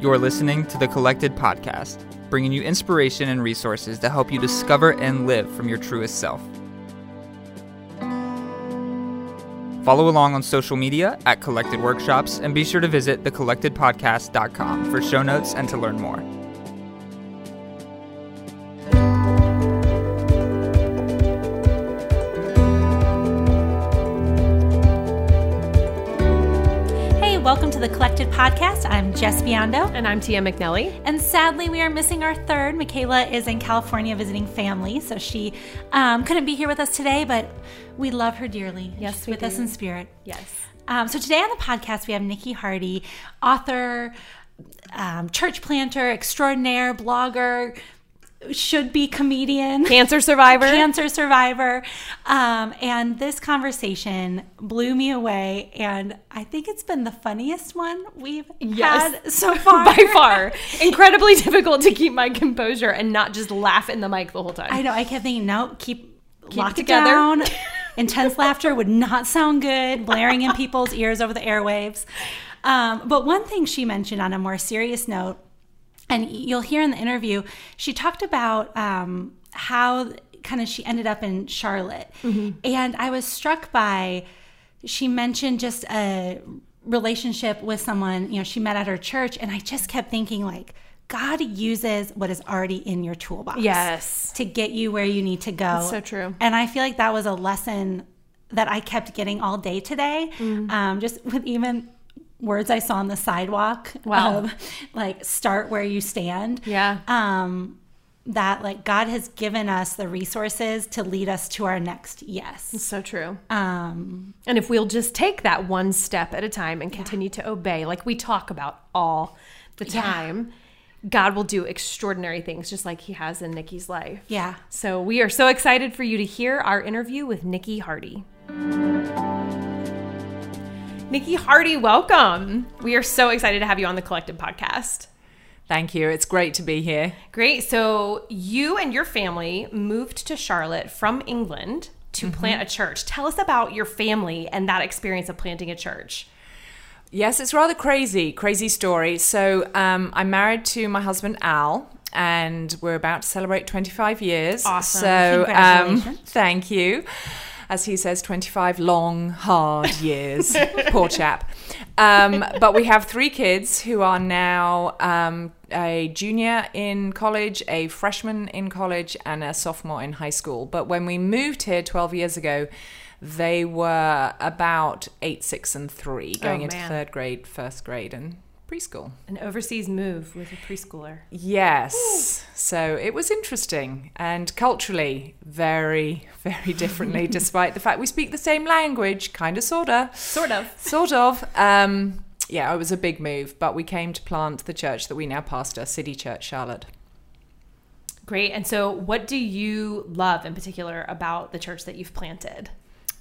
You're listening to the Collected Podcast, bringing you inspiration and resources to help you discover and live from your truest self. Follow along on social media at Collected Workshops and be sure to visit thecollectedpodcast.com for show notes and to learn more. Podcast. I'm Jess Biondo. And I'm Tia McNelly. And sadly, we are missing our third. Michaela is in California visiting family, so she um, couldn't be here with us today, but we love her dearly. Yes, She's with us in spirit. Yes. Um, so today on the podcast, we have Niki Hardy, author, um, church planter, extraordinaire, blogger, should be comedian. Cancer survivor. cancer survivor. Um, and this conversation blew me away. And I think it's been the funniest one we've Yes. had so far. By far. Incredibly difficult to keep my composure and not just laugh in the mic the whole time. I know. I kept thinking, no, keep, lock it it together. down. Intense laughter would not sound good, blaring in people's ears over the airwaves. Um, but one thing she mentioned on a more serious note, and you'll hear in the interview, she talked about um, how kind of she ended up in Charlotte. And I was struck by, she mentioned just a relationship with someone, you know, she met at her church. And I just kept thinking, like, God uses what is already in your toolbox Yes. to get you where you need to go. That's so true. And I feel like that was a lesson that I kept getting all day today. Mm-hmm. Um, just with even words I saw on the sidewalk. Wow. Of, like start where you stand. Yeah. Um, that like God has given us the resources to lead us to our next yes. So true. Um, And if we'll just take that one step at a time and continue to obey, like we talk about all the Yeah. time, God will do extraordinary things just like he has in Niki's life. yeah. So we are so excited for you to hear our interview with Niki Hardy. Niki Hardy, welcome. We are so excited to have you on the Collective Podcast. Thank you. It's great to be here. Great. So you and your family moved to Charlotte from England to plant a church. Tell us about your family and that experience of planting a church. Yes, it's rather crazy, crazy story. So um, I'm married to my husband Al, and we're about to celebrate 25 years. Awesome. So um, thank you. As he says, 25 long, hard years. Poor chap. Um, but we have three kids who are now um, a junior in college, a freshman in college, and a sophomore in high school. But when we moved here 12 years ago, they were about eight, six, and three, going into third grade, first grade, and preschool. An overseas move with a preschooler. Yes. So it was interesting and culturally very, very differently, despite the fact we speak the same language, kind of, sort of. Sort of. Sort of. Um, yeah, it was a big move, but we came to plant the church that we now pastor, City Church Charlotte. Great. And so what do you love in particular about the church that you've planted?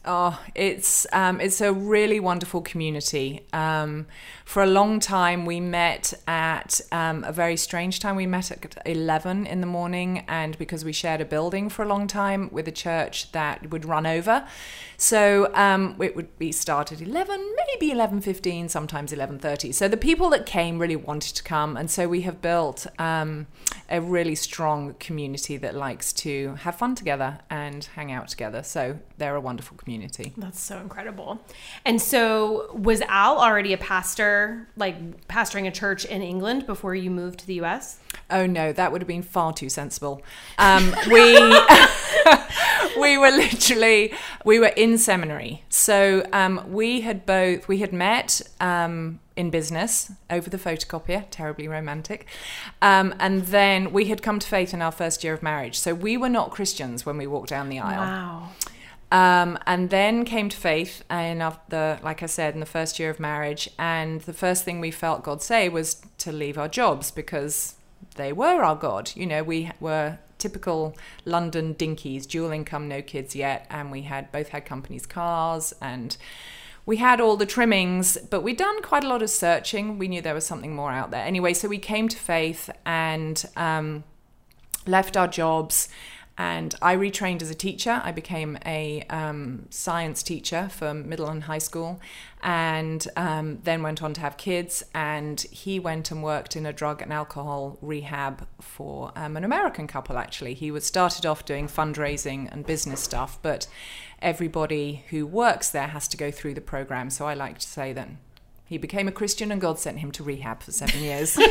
Oh, it's um, it's a really wonderful community. Um, for a long time, we met at um, a very strange time. We met at eleven in the morning, and because we shared a building for a long time with a church that would run over, so um, it would be start at eleven, maybe eleven fifteen, sometimes eleven thirty. So the people that came really wanted to come, and so we have built um, a really strong community that likes to have fun together and hang out together. So they're a wonderful community. That's so incredible. And so was Al already a pastor, like pastoring a church in England before you moved to the US? Oh no, that would have been far too sensible. Um, we we were literally we were in seminary, so um, we had both we had met. Um, in business over the photocopier, terribly romantic. Um, and then we had come to faith in our first year of marriage. So we were not Christians when we walked down the aisle. Wow. Um, and then came to faith in the, like I said, in the first year of marriage. And the first thing we felt God say was to leave our jobs because they were our God. You know, we were typical London dinkies, dual income, no kids yet, and we had both had companies' cars and we had all the trimmings, but we'd done quite a lot of searching. We knew there was something more out there. Anyway, so we came to faith and um, left our jobs and I retrained as a teacher. I became a um, science teacher for middle and high school, and um, then went on to have kids. And he went and worked in a drug and alcohol rehab for um, an American couple. Actually, he was started off doing fundraising and business stuff, but everybody who works there has to go through the program. So I like to say that he became a Christian and God sent him to rehab for seven years. so,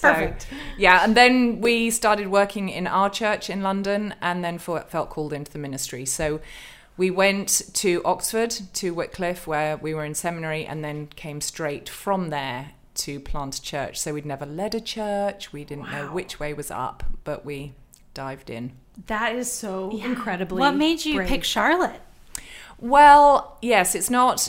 Perfect. Yeah, and then we started working in our church in London and then felt called into the ministry. So we went to Oxford, to Wycliffe, where we were in seminary, and then came straight from there to plant a church. So we'd never led a church, we didn't know which way was up, but we dived in. That is so incredibly. What made you brave. pick Charlotte? Well, yes, it's not.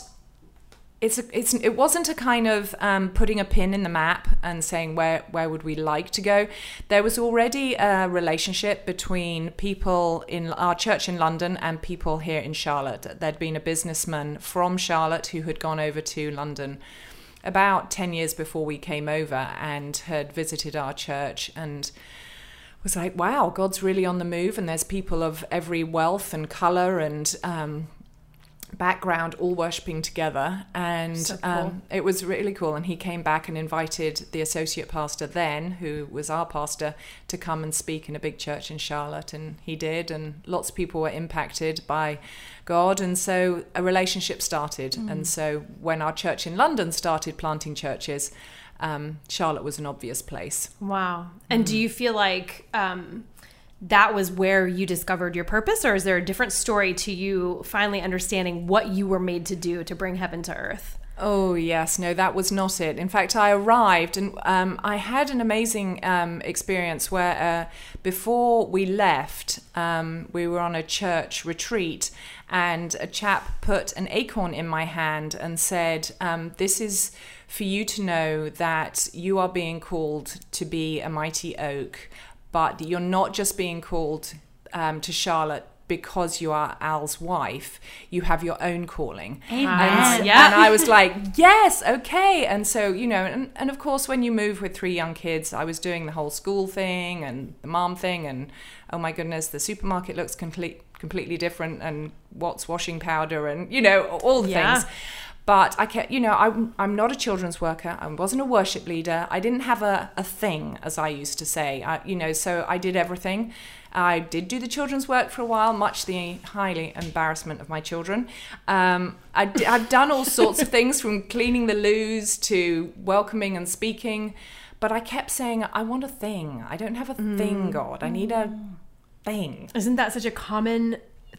It's a, it's it wasn't a kind of um, putting a pin in the map and saying where where would we like to go. There was already a relationship between people in our church in London and people here in Charlotte. There'd been a businessman from Charlotte who had gone over to London about ten years before we came over and had visited our church and was like, wow, God's really on the move, and there's people of every wealth and color and um, background all worshipping together. And So cool. um, it was really cool. And he came back and invited the associate pastor then, who was our pastor, to come and speak in a big church in Charlotte. And he did, and lots of people were impacted by God. And so a relationship started. Mm. And so when our church in London started planting churches, um, Charlotte was an obvious place. Wow. And do you feel like um, that was where you discovered your purpose, or is there a different story to you finally understanding what you were made to do to bring heaven to earth? Oh, yes. No, that was not it. In fact, I arrived and um, I had an amazing um, experience where uh, before we left, um, we were on a church retreat and a chap put an acorn in my hand and said, um, This is for you to know that you are being called to be a mighty oak, but you're not just being called um, to Charlotte because you are Al's wife, you have your own calling. Amen. And, Yeah. and I was like, yes, okay. And so, you know, and, and of course, when you move with three young kids, I was doing the whole school thing and the mom thing. And oh my goodness, the supermarket looks complete, completely different. And what's washing powder and, you know, all the Yeah. things. But I kept, you know, I'm, I'm not a children's worker. I wasn't a worship leader. I didn't have a, a thing, as I used to say, I, you know, so I did everything. I did do the children's work for a while, much the highly embarrassment of my children. Um, I, d- I've done all sorts of things from cleaning the loos to welcoming and speaking. But I kept saying, I want a thing. I don't have a thing, God. I need a thing. Isn't that such a common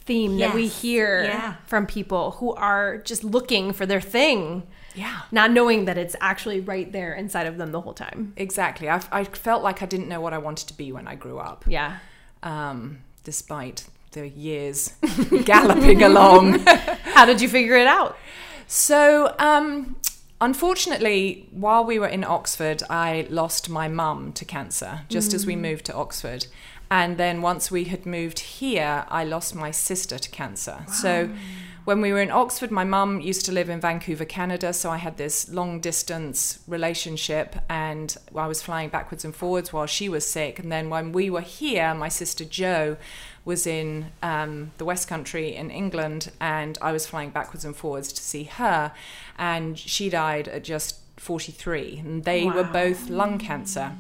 theme that we hear Yeah. from people who are just looking for their thing, Yeah. not knowing that it's actually right there inside of them the whole time? Exactly. I, I felt like I didn't know what I wanted to be when I grew up. Yeah. um, despite the years galloping along. How did you figure it out? So, um, unfortunately, while we were in Oxford, I lost my mum to cancer just as we mm. moved to Oxford. And then once we had moved here, I lost my sister to cancer. So, when we were in Oxford, my mum used to live in Vancouver, Canada. So I had this long distance relationship and I was flying backwards and forwards while she was sick. And then when we were here, my sister Jo was in um, the West Country in England and I was flying backwards and forwards to see her. And she died at just 43. And they were both lung cancer.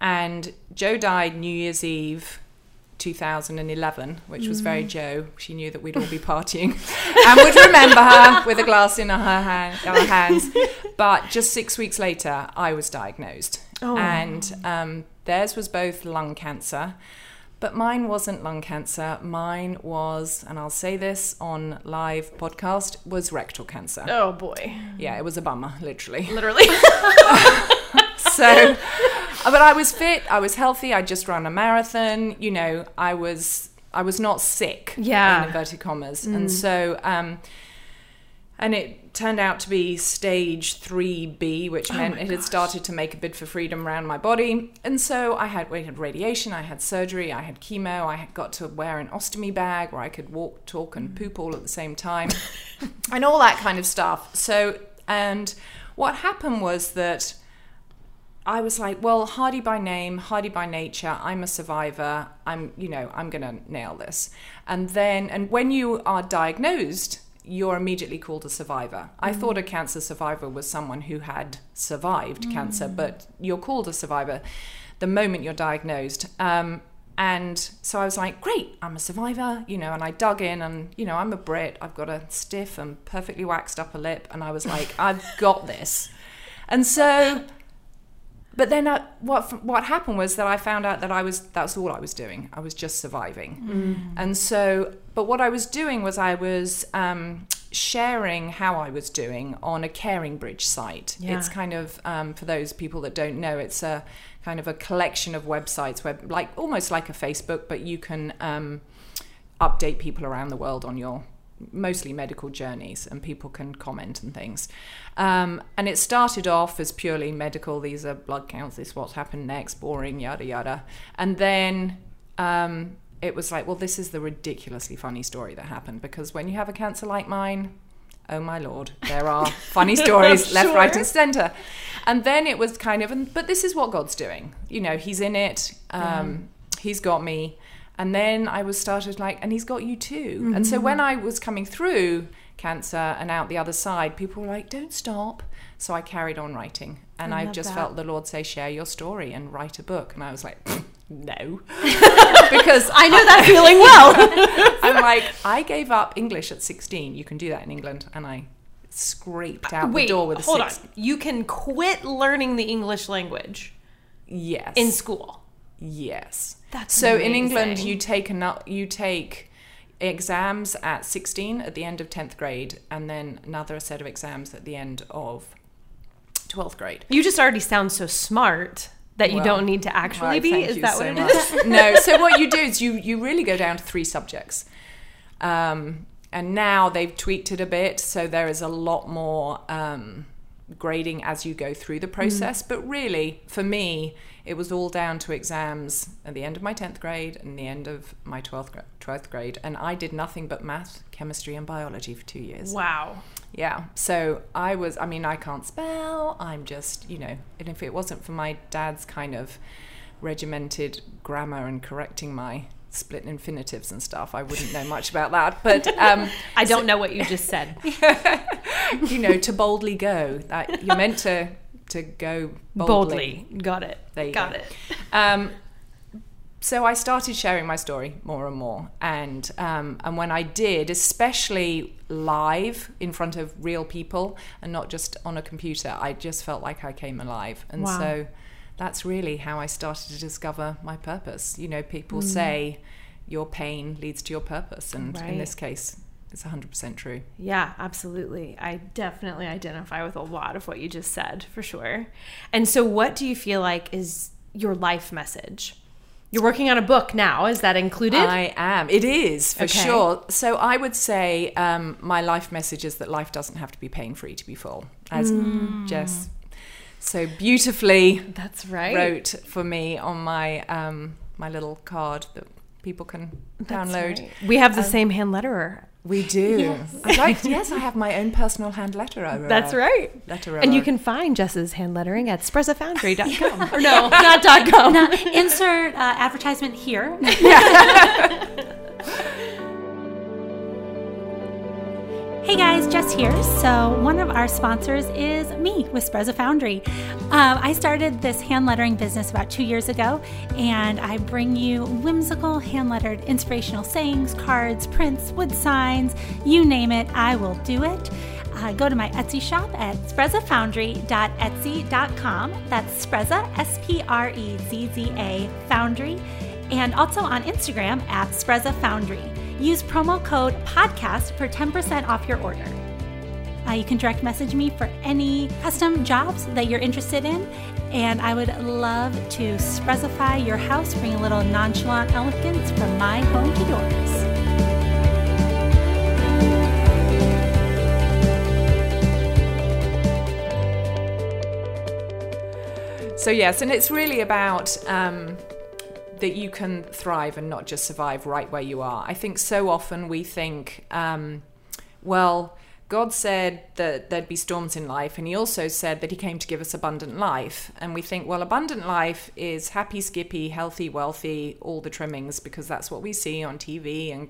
And Joe died New Year's Eve 2011, which was very Joe. She knew that we'd all be partying and would remember her with a glass in her hand, our hands. But just six weeks later, I was diagnosed. Oh. And um, theirs was both lung cancer. But mine wasn't lung cancer. Mine was, and I'll say this on live podcast, was rectal cancer. Oh boy. Yeah, it was a bummer, literally. Literally. so but i was fit i was healthy i just ran a marathon you know i was i was not sick Yeah. in inverted commas and so um and it turned out to be stage 3b which oh meant it had started to make a bid for freedom around my body and so i had we had radiation i had surgery i had chemo i had got to wear an ostomy bag where i could walk talk and poop all at the same time and all that kind of stuff so and what happened was that I was like, well, hardy by name, hardy by nature. I'm a survivor. I'm, you know, I'm gonna nail this. And then, and when you are diagnosed, you're immediately called a survivor. I thought a cancer survivor was someone who had survived cancer, but you're called a survivor the moment you're diagnosed. Um, and so I was like, great, I'm a survivor, you know, and I dug in and, you know, I'm a Brit, I've got a stiff and perfectly waxed upper lip. And I was like, I've got this. And so, but then I, what, what happened was that I found out that I was, that's all I was doing. I was just surviving. And so, but what I was doing was I was um, sharing how I was doing on a Caring Bridge site. Yeah. It's kind of, um, for those people that don't know, it's a kind of a collection of websites where, like, almost like a Facebook, but you can um, update people around the world on your mostly medical journeys and people can comment and things. Um, and it started off as purely medical. These are blood counts. This is what's happened next. Boring, yada yada. And then um, it was like, well, this is the ridiculously funny story that happened because when you have a cancer like mine, oh my lord, there are funny stories left, right, and center. And then it was kind of, and, but this is what God's doing. You know, He's in it. Um, He's got me. And then I was started like, and He's got you too. And so mm-hmm. when I was coming through cancer and out the other side, people were like, don't stop. So I carried on writing. And I, love just that. felt the Lord say, share your story and write a book. And I was like, no. because I know that feeling well. I'm like, I gave up English at 16. You can do that in England. And I scraped out Wait, the door with a hold six. on. You can quit learning the English language Yes. in school. Yes. That's so in England, you take an, you take exams at 16 at the end of 10th grade, and then another set of exams at the end of 12th grade. You just already sound so smart that you Well, don't need to actually Why, be. Is that so what it much. is? no. So what you do is you you really go down to three subjects, um, and now they've tweaked it a bit, so there is a lot more um, grading as you go through the Mm. process. But really, for me, it was all down to exams at the end of my tenth grade and the end of my twelfth twelfth grade, and I did nothing but math, chemistry, and biology for two years. Wow. Yeah. So I was, I mean, I can't spell. I'm just, you know, and if it wasn't for my dad's kind of regimented grammar and correcting my split infinitives and stuff, I wouldn't know much about that. But, um, I don't know what you just said. you know, to boldly go, that you're meant to, to go boldly. Boldly. Got it. There you Got go. it. Um, so I started sharing my story more and more, and um, and when I did, especially live in front of real people and not just on a computer, I just felt like I came alive, and Wow. so that's really how I started to discover my purpose. You know, Mm. people say your pain leads to your purpose, and Right. in this case, it's hundred percent true. Yeah, absolutely. I definitely identify with a lot of what you just said, for sure. And so, what do you feel like is your life message? You're working on a book now. Is that included? I am. It is for Okay. sure. So I would say um, my life message is that life doesn't have to be pain free to be full, as Mm. Jess so beautifully That's right. wrote for me on my um, my little card that people can That's download. right. We have the same hand letterer. We do. I like. Yes, I have my own personal hand letterer. That's right. Letterer. And you can find Jess's hand lettering at sprezzafoundry.com. or no, not dot .com. Now, insert uh, advertisement here. Hey guys, Jess here. So, one of our sponsors is me with Sprezza Foundry. Um, I started this hand lettering business about two years ago, and I bring you whimsical hand lettered inspirational sayings, cards, prints, wood signs you name it, I will do it. Uh, go to my Etsy shop at sprezzafoundry.etsy.com. That's Sprezza, S P R E Z Z A Foundry, and also on Instagram at Sprezza Foundry. Use promo code PODCAST for 10% off your order. Uh, you can direct message me for any custom jobs that you're interested in, and I would love to sprezify your house, bring a little nonchalant elegance from my home to yours. So yes, and it's really about um, that you can thrive and not just survive right where you are. I think so often we think, um, well, God said that there'd be storms in life, and He also said that He came to give us abundant life. And we think, well, abundant life is happy, skippy, healthy, wealthy, all the trimmings, because that's what we see on TV and,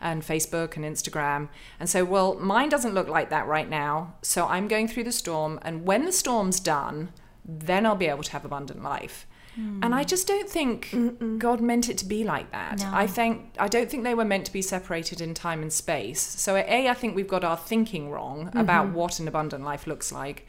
and Facebook and Instagram. And so, well, mine doesn't look like that right now. So I'm going through the storm, and when the storm's done, then I'll be able to have abundant life. And I hmm. just don't think God meant it to be like that. No. I think I don't think they were meant to be separated in time and space. So a, I think we've got our thinking wrong about mm-hmm. what an abundant life looks like.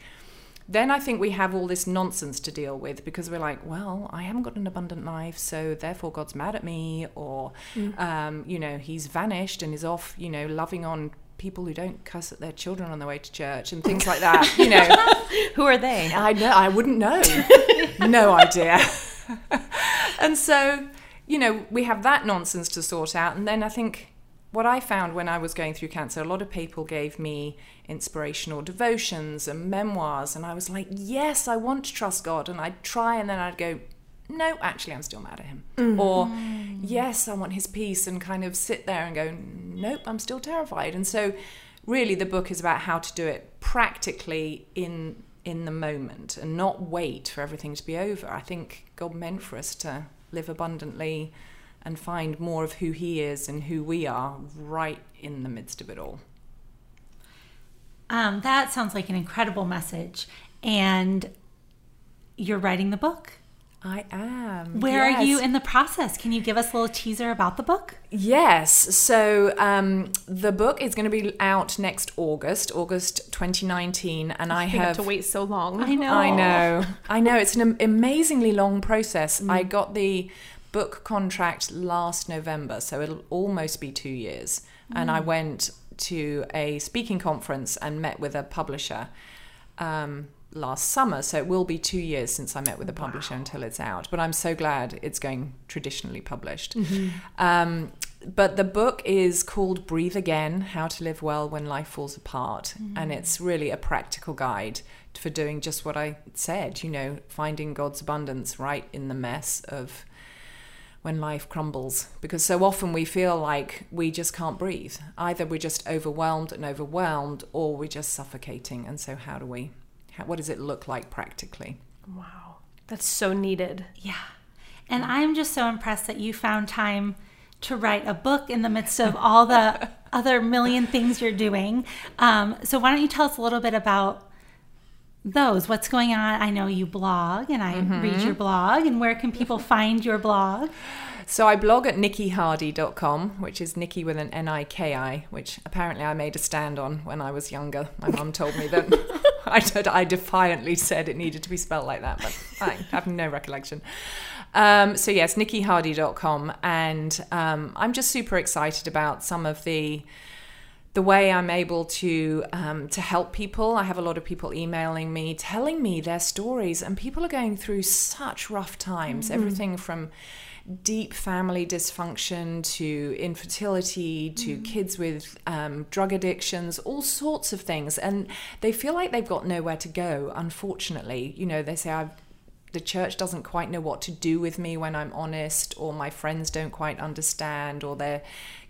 Then I think we have all this nonsense to deal with because we're like, well, I haven't got an abundant life, so therefore God's mad at me, or mm. um, you know, He's vanished and is off, you know, loving on people who don't cuss at their children on the way to church and things like that. You know, Who are they? I know. I wouldn't know. no idea. and so, you know, we have that nonsense to sort out. And then I think what I found when I was going through cancer, a lot of people gave me inspirational devotions and memoirs. And I was like, yes, I want to trust God. And I'd try, and then I'd go, no, actually, I'm still mad at him. Or, yes, I want his peace, and kind of sit there and go, nope, I'm still terrified. And so, really, the book is about how to do it practically in in the moment and not wait for everything to be over. I think God meant for us to live abundantly and find more of who He is and who we are right in the midst of it all. Um, that sounds like an incredible message. And you're writing the book. I am. Where are you in the process? Can you give us a little teaser about the book? Yes. So um, the book is going to be out next August, August 2019, and I We have have to wait so long. I know. I know. I know. It's an amazingly long process. I got the book contract last November, so it'll almost be two years. And I went to a speaking conference and met with a publisher um, last summer. So it will be two years since I met with a publisher until it's out. But I'm so glad it's going traditionally published. Um, but the book is called Breathe Again How to Live Well When Life Falls Apart. And it's really a practical guide for doing just what I said, you know, finding God's abundance right in the mess of when life crumbles. Because so often we feel like we just can't breathe. Either we're just overwhelmed and overwhelmed, or we're just suffocating. And so, how do we, how, what does it look like practically? Wow. That's so needed. Yeah. And I'm just so impressed that you found time to write a book in the midst of all the other million things you're doing. Um, so, why don't you tell us a little bit about those? What's going on? I know you blog and I read your blog. And where can people find your blog? So I blog at nikihardy.com, which is Niki with an N-I-K-I, which apparently I made a stand on when I was younger. My mum told me that I, I defiantly said it needed to be spelled like that, but I have no recollection. Um, so yes, nikihardy.com. And um, I'm just super excited about some of the the way I'm able to um, to help people. I have a lot of people emailing me, telling me their stories, and people are going through such rough times. Everything from deep family dysfunction to infertility to kids with um, drug addictions, all sorts of things, and they feel like they've got nowhere to go. Unfortunately, you know, they say I've the church doesn't quite know what to do with me when I'm honest, or my friends don't quite understand, or they're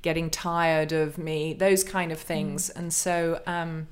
getting tired of me, those kind of things. And so, um,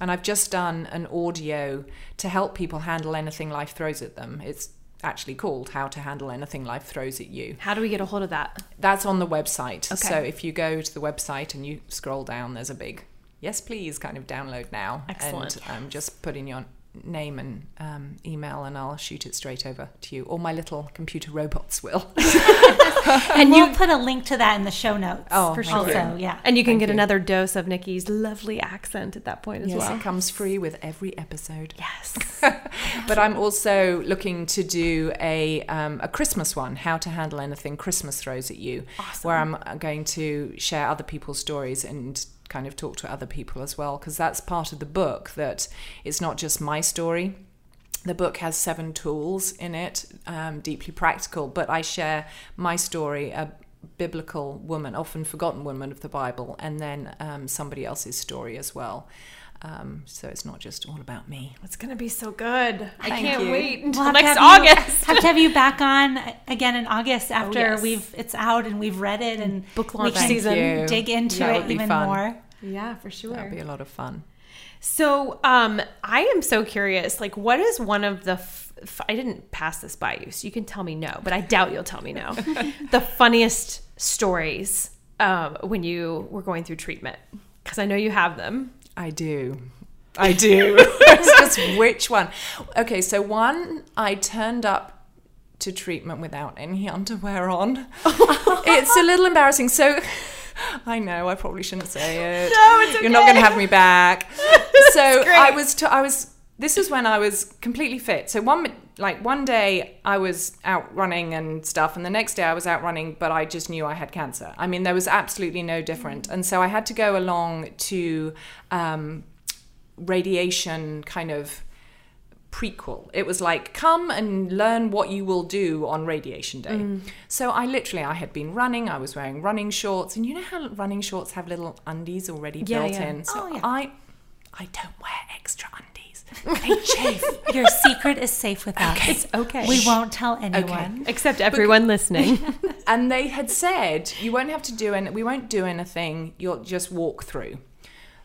and I've just done an audio to help people handle anything life throws at them. It's actually called How to Handle Anything Life Throws at You. How do we get a hold of that? That's on the website. Okay. So if you go to the website and you scroll down, there's a big yes, please kind of download now. Excellent. And um, just put in your name and um, email, and I'll shoot it straight over to you. Or my little computer robots will. And we'll put a link to that in the show notes. Oh, for sure. Also, yeah. And you can Thank get you. another dose of Niki's lovely accent at that point as yes, well. it comes free with every episode. Yes. But I'm also looking to do a um, a Christmas one, how to handle anything Christmas throws at you, where I'm going to share other people's stories and kind of talk to other people as well, because that's part of the book. That it's not just my story. The book has seven tools in it, um, deeply practical, but I share my story, a biblical woman, often forgotten woman of the Bible, and then um, somebody else's story as well. Um, so it's not just all about me. It's going to be so good. I Thank can't you. wait We'll until have to next you- August. have to have you back on again in August after yes. we've it's out and we've read it and Book we launch season. you. dig into That it would be even fun. more. yeah, for sure. That'd be a lot of fun. So, um, I am so curious. Like, what is one of the? F- f- I didn't pass this by you, so you can tell me no, but I doubt you'll tell me no. the funniest stories um, when you were going through treatment, because I know you have them. I do. I do. it's just which one. Okay, so one, I turned up to treatment without any underwear on. it's a little embarrassing. So I know I probably shouldn't say it. No, it's You're not going to have me back. so. I was. T- I was. This is when I was completely fit. So one like one day I was out running and stuff, and the next day I was out running, but I just knew I had cancer. I mean, there was absolutely no different, and so I had to go along to. Um, radiation kind of prequel. It was like come and learn what you will do on radiation day. Mm. So I literally I had been running, I was wearing running shorts and you know how running shorts have little undies already Yeah, built yeah. in. So Oh, yeah. I I don't wear extra undies. They chafe. Your secret is safe with us. It's okay. We won't tell anyone. Except everyone listening. and they had said you won't have to do any we won't do anything you'll just walk through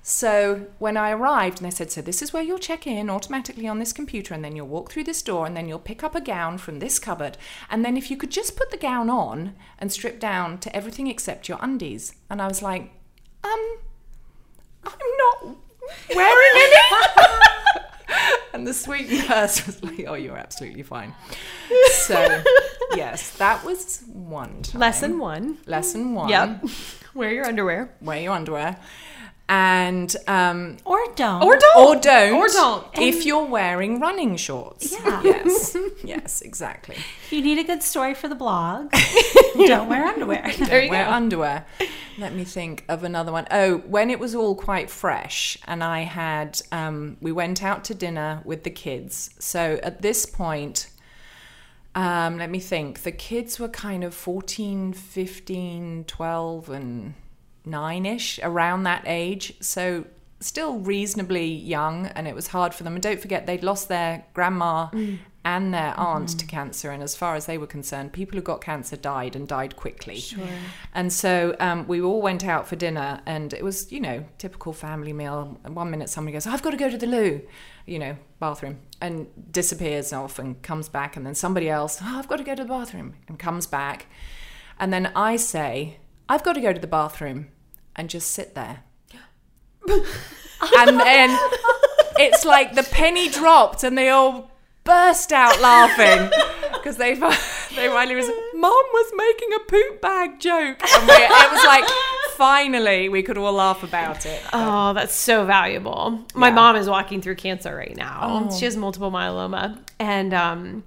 so when i arrived and they said so this is where you'll check in automatically on this computer and then you'll walk through this door and then you'll pick up a gown from this cupboard and then if you could just put the gown on and strip down to everything except your undies and i was like um i'm not wearing any and the sweet nurse was like oh you're absolutely fine so yes that was one time. Lesson one. lesson one Yep. Wear your underwear. wear your underwear and um Or don't. Or don't. or don't Or don't. if you're wearing running shorts Yeah. yes yes exactly you need a good story for the blog, don't wear underwear. There you wear go. underwear let me think of another one. Oh, when it was all quite fresh and i had um we went out to dinner with the kids so at this point um let me think the kids were kind of 14 15 12 and 9ish around that age. So still reasonably young and it was hard for them. And don't forget they'd lost their grandma and their aunt to cancer. And as far as they were concerned people who got cancer died and died quickly. Sure. and so um, we all went out for dinner and it was you know typical family meal. And one minute somebody goes i've got to go to the loo you know bathroom and disappears off and comes back. And then somebody else oh, i've got to go to the bathroom and comes back. And then i say i've got to go to the bathroom and just sit there and then it's like the penny dropped and they all burst out laughing because they they finally was mom was making a poop bag joke and we, it was like finally we could all laugh about it Oh, that's so valuable. My Yeah. mom is walking through cancer right now. She has multiple myeloma. And um,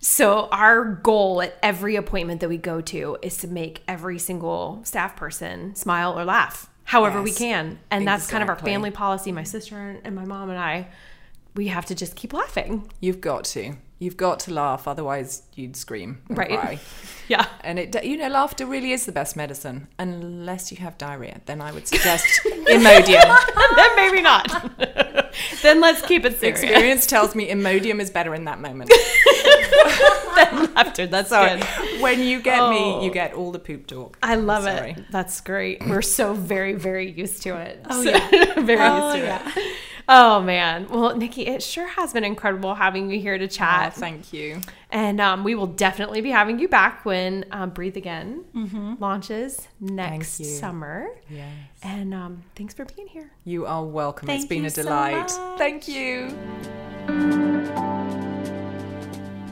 so, our goal at every appointment that we go to is to make every single staff person smile or laugh however we can. And that's kind of our family policy. My sister and my mom and I, we have to just keep laughing. you've got to you've got to laugh otherwise you'd scream Right. cry. Yeah. and it you know laughter really is the best medicine unless you have diarrhea then i would suggest imodium then maybe not. then let's keep it serious. experience tells me imodium is better in that moment Laughter, that's Sorry. good. when you get Oh. me, you get all the poop talk. I love Sorry. it. That's great. We're so very, very used to it. Oh, So- yeah. very Oh, used to yeah. it. Oh man. Well, Niki, it sure has been incredible having you here to Ah, chat. thank you. and um, we will definitely be having you back when um, Breathe Again Mm-hmm. launches next summer. Yes. And um, thanks for being here. You are welcome. It's been a so delight. much. Thank you.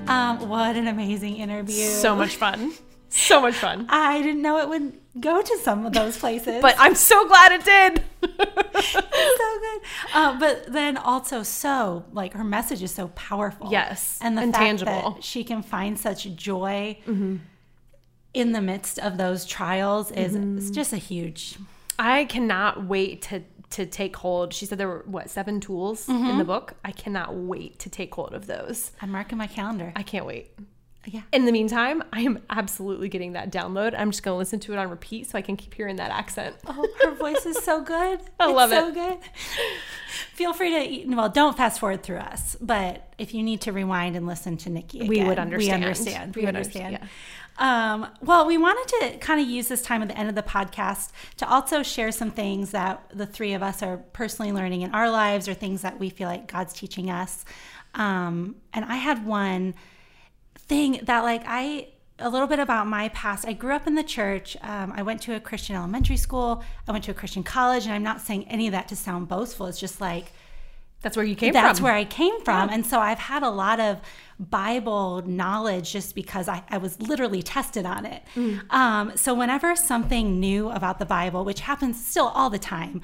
Um, what an amazing interview. So much fun. So much fun. I didn't know it would go to some of those places. But I'm so glad it did. so good. Uh, but then also so like her message is so powerful. Yes, and the and fact tangible. that she can find such joy in the midst of those trials is it's just a huge. I cannot wait to to take hold. She said there were what seven tools in mm-hmm. the book. I cannot wait to take hold of those. I'm marking my calendar. I can't wait. yeah. In the meantime, I am absolutely getting that download. I'm just going to listen to it on repeat so I can keep hearing that accent. Oh, her voice is so good. I It's love so it. good. Feel free to eat. well, don't fast forward through us, but if you need to rewind and listen to Niki, We would understand. We understand. We, We would understand. understand, Um, well, we wanted to kind of use this time at the end of the podcast to also share some things that the three of us are personally learning in our lives or things that we feel like God's teaching us. Um, and I had one thing that, like, I a little bit about my past. I grew up in the church. Um, I went to a Christian elementary school. I went to a Christian college, and I'm not saying any of that to sound boastful. It's just like That's where you came that's from. That's where I came from. And so I've had a lot of Bible knowledge just because I, I was literally tested on it. Um, so whenever something new about the Bible, which happens still all the time,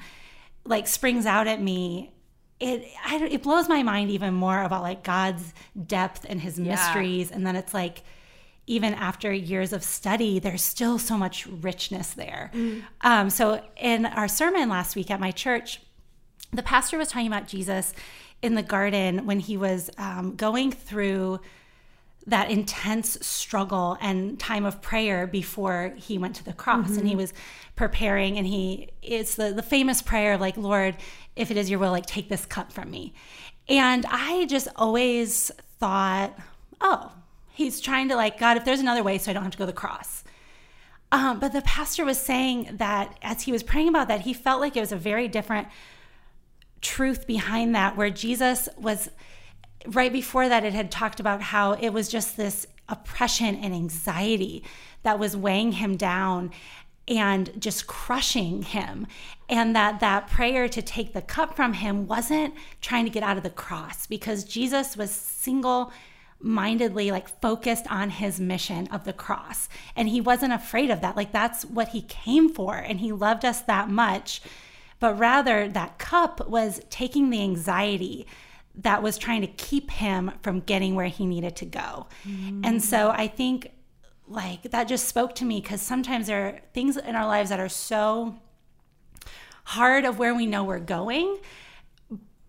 like springs out at me, it I, it blows my mind even more about like God's depth and His mysteries, and then it's like even after years of study, there's still so much richness there. Um, so in our sermon last week at my church, the pastor was talking about Jesus in the garden when he was um, going through that intense struggle and time of prayer before he went to the cross. And he was preparing and he it's the, the famous prayer of like lord if it is your will like take this cup from me. And i just always thought oh he's trying to like god if there's another way so i don't have to go to the cross. Um, but the pastor was saying that as he was praying about that he felt like it was a very different truth behind that where Jesus was right before that it had talked about how it was just this oppression and anxiety that was weighing him down and just crushing him and that that prayer to take the cup from him wasn't trying to get out of the cross because Jesus was single mindedly like focused on his mission of the cross and he wasn't afraid of that. Like that's what he came for and he loved us that much but rather that cup was taking the anxiety that was trying to keep him from getting where he needed to go. Mm. And so I think like that just spoke to me because sometimes there are things in our lives that are so hard of where we know we're going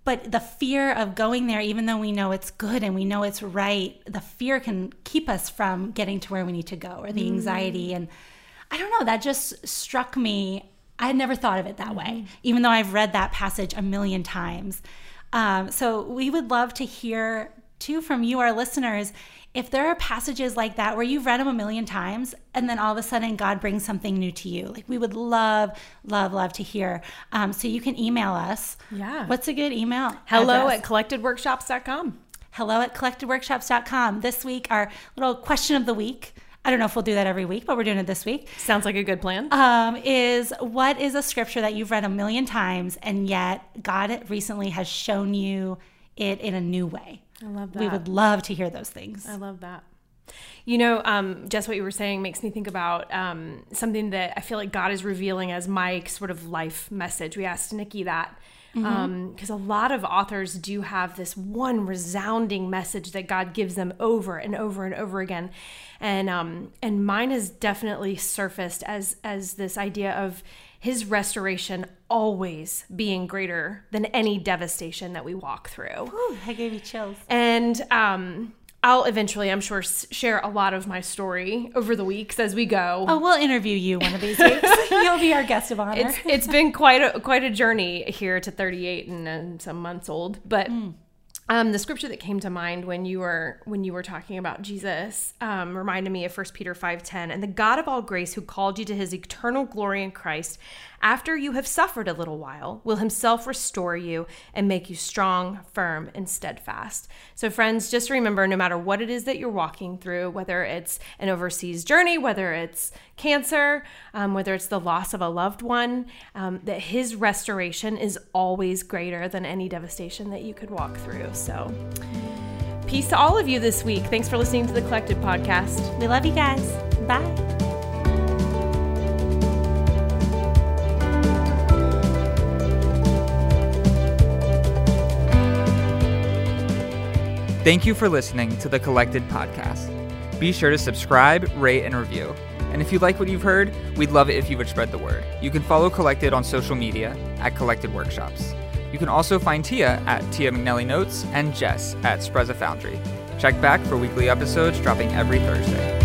but the fear of going there even though we know it's good and we know it's right the fear can keep us from getting to where we need to go or the anxiety. Mm. And i don't know that just struck me i had never thought of it that way even though i've read that passage a million times um, so we would love to hear too from you our listeners if there are passages like that where you've read them a million times and then all of a sudden God brings something new to you, like we would love, love, love to hear. Um, so you can email us. Yeah. What's a good email? Hello address? at collectedworkshops.com. hello at collectedworkshops.com. This week, our little question of the week. I don't know if we'll do that every week, but we're doing it this week. Sounds like a good plan. Um, is what is a scripture that you've read a million times and yet God recently has shown you it in a new way? I love that. We would love to hear those things. I love that. You know, um, just what you were saying makes me think about um, something that I feel like God is revealing as my sort of life message. We asked Niki that because a lot of authors do have this one resounding message that God gives them over and over and over again, and um, and mine has definitely surfaced as as this idea of His restoration always being greater than any devastation that we walk through. Ooh, I gave you chills. And um, I'll eventually, I'm sure, share a lot of my story over the weeks as we go. Oh, we'll interview you one of these weeks. You'll be our guest of honor. It's it's been quite a quite a journey here to 38 and, and some months old, but. Um, the scripture that came to mind when you were when you were talking about Jesus um, reminded me of 1 Peter 5:10 and the God of all grace who called you to his eternal glory in Christ after you have suffered a little while will himself restore you and make you strong firm and steadfast so friends just remember no matter what it is that you're walking through whether it's an overseas journey whether it's cancer um, whether it's the loss of a loved one um, that his restoration is always greater than any devastation that you could walk through so peace to all of you this week thanks for listening to the collected podcast we love you guys. Bye. Thank you for listening to the Collected Podcast. Be sure to subscribe, rate, and review. And if you like what you've heard, we'd love it if you would spread the word. You can follow Collected on social media at Collected Workshops. You can also find Tia at Tia McNelly Notes and Jess at Sprezza Foundry. Check back for weekly episodes dropping every Thursday.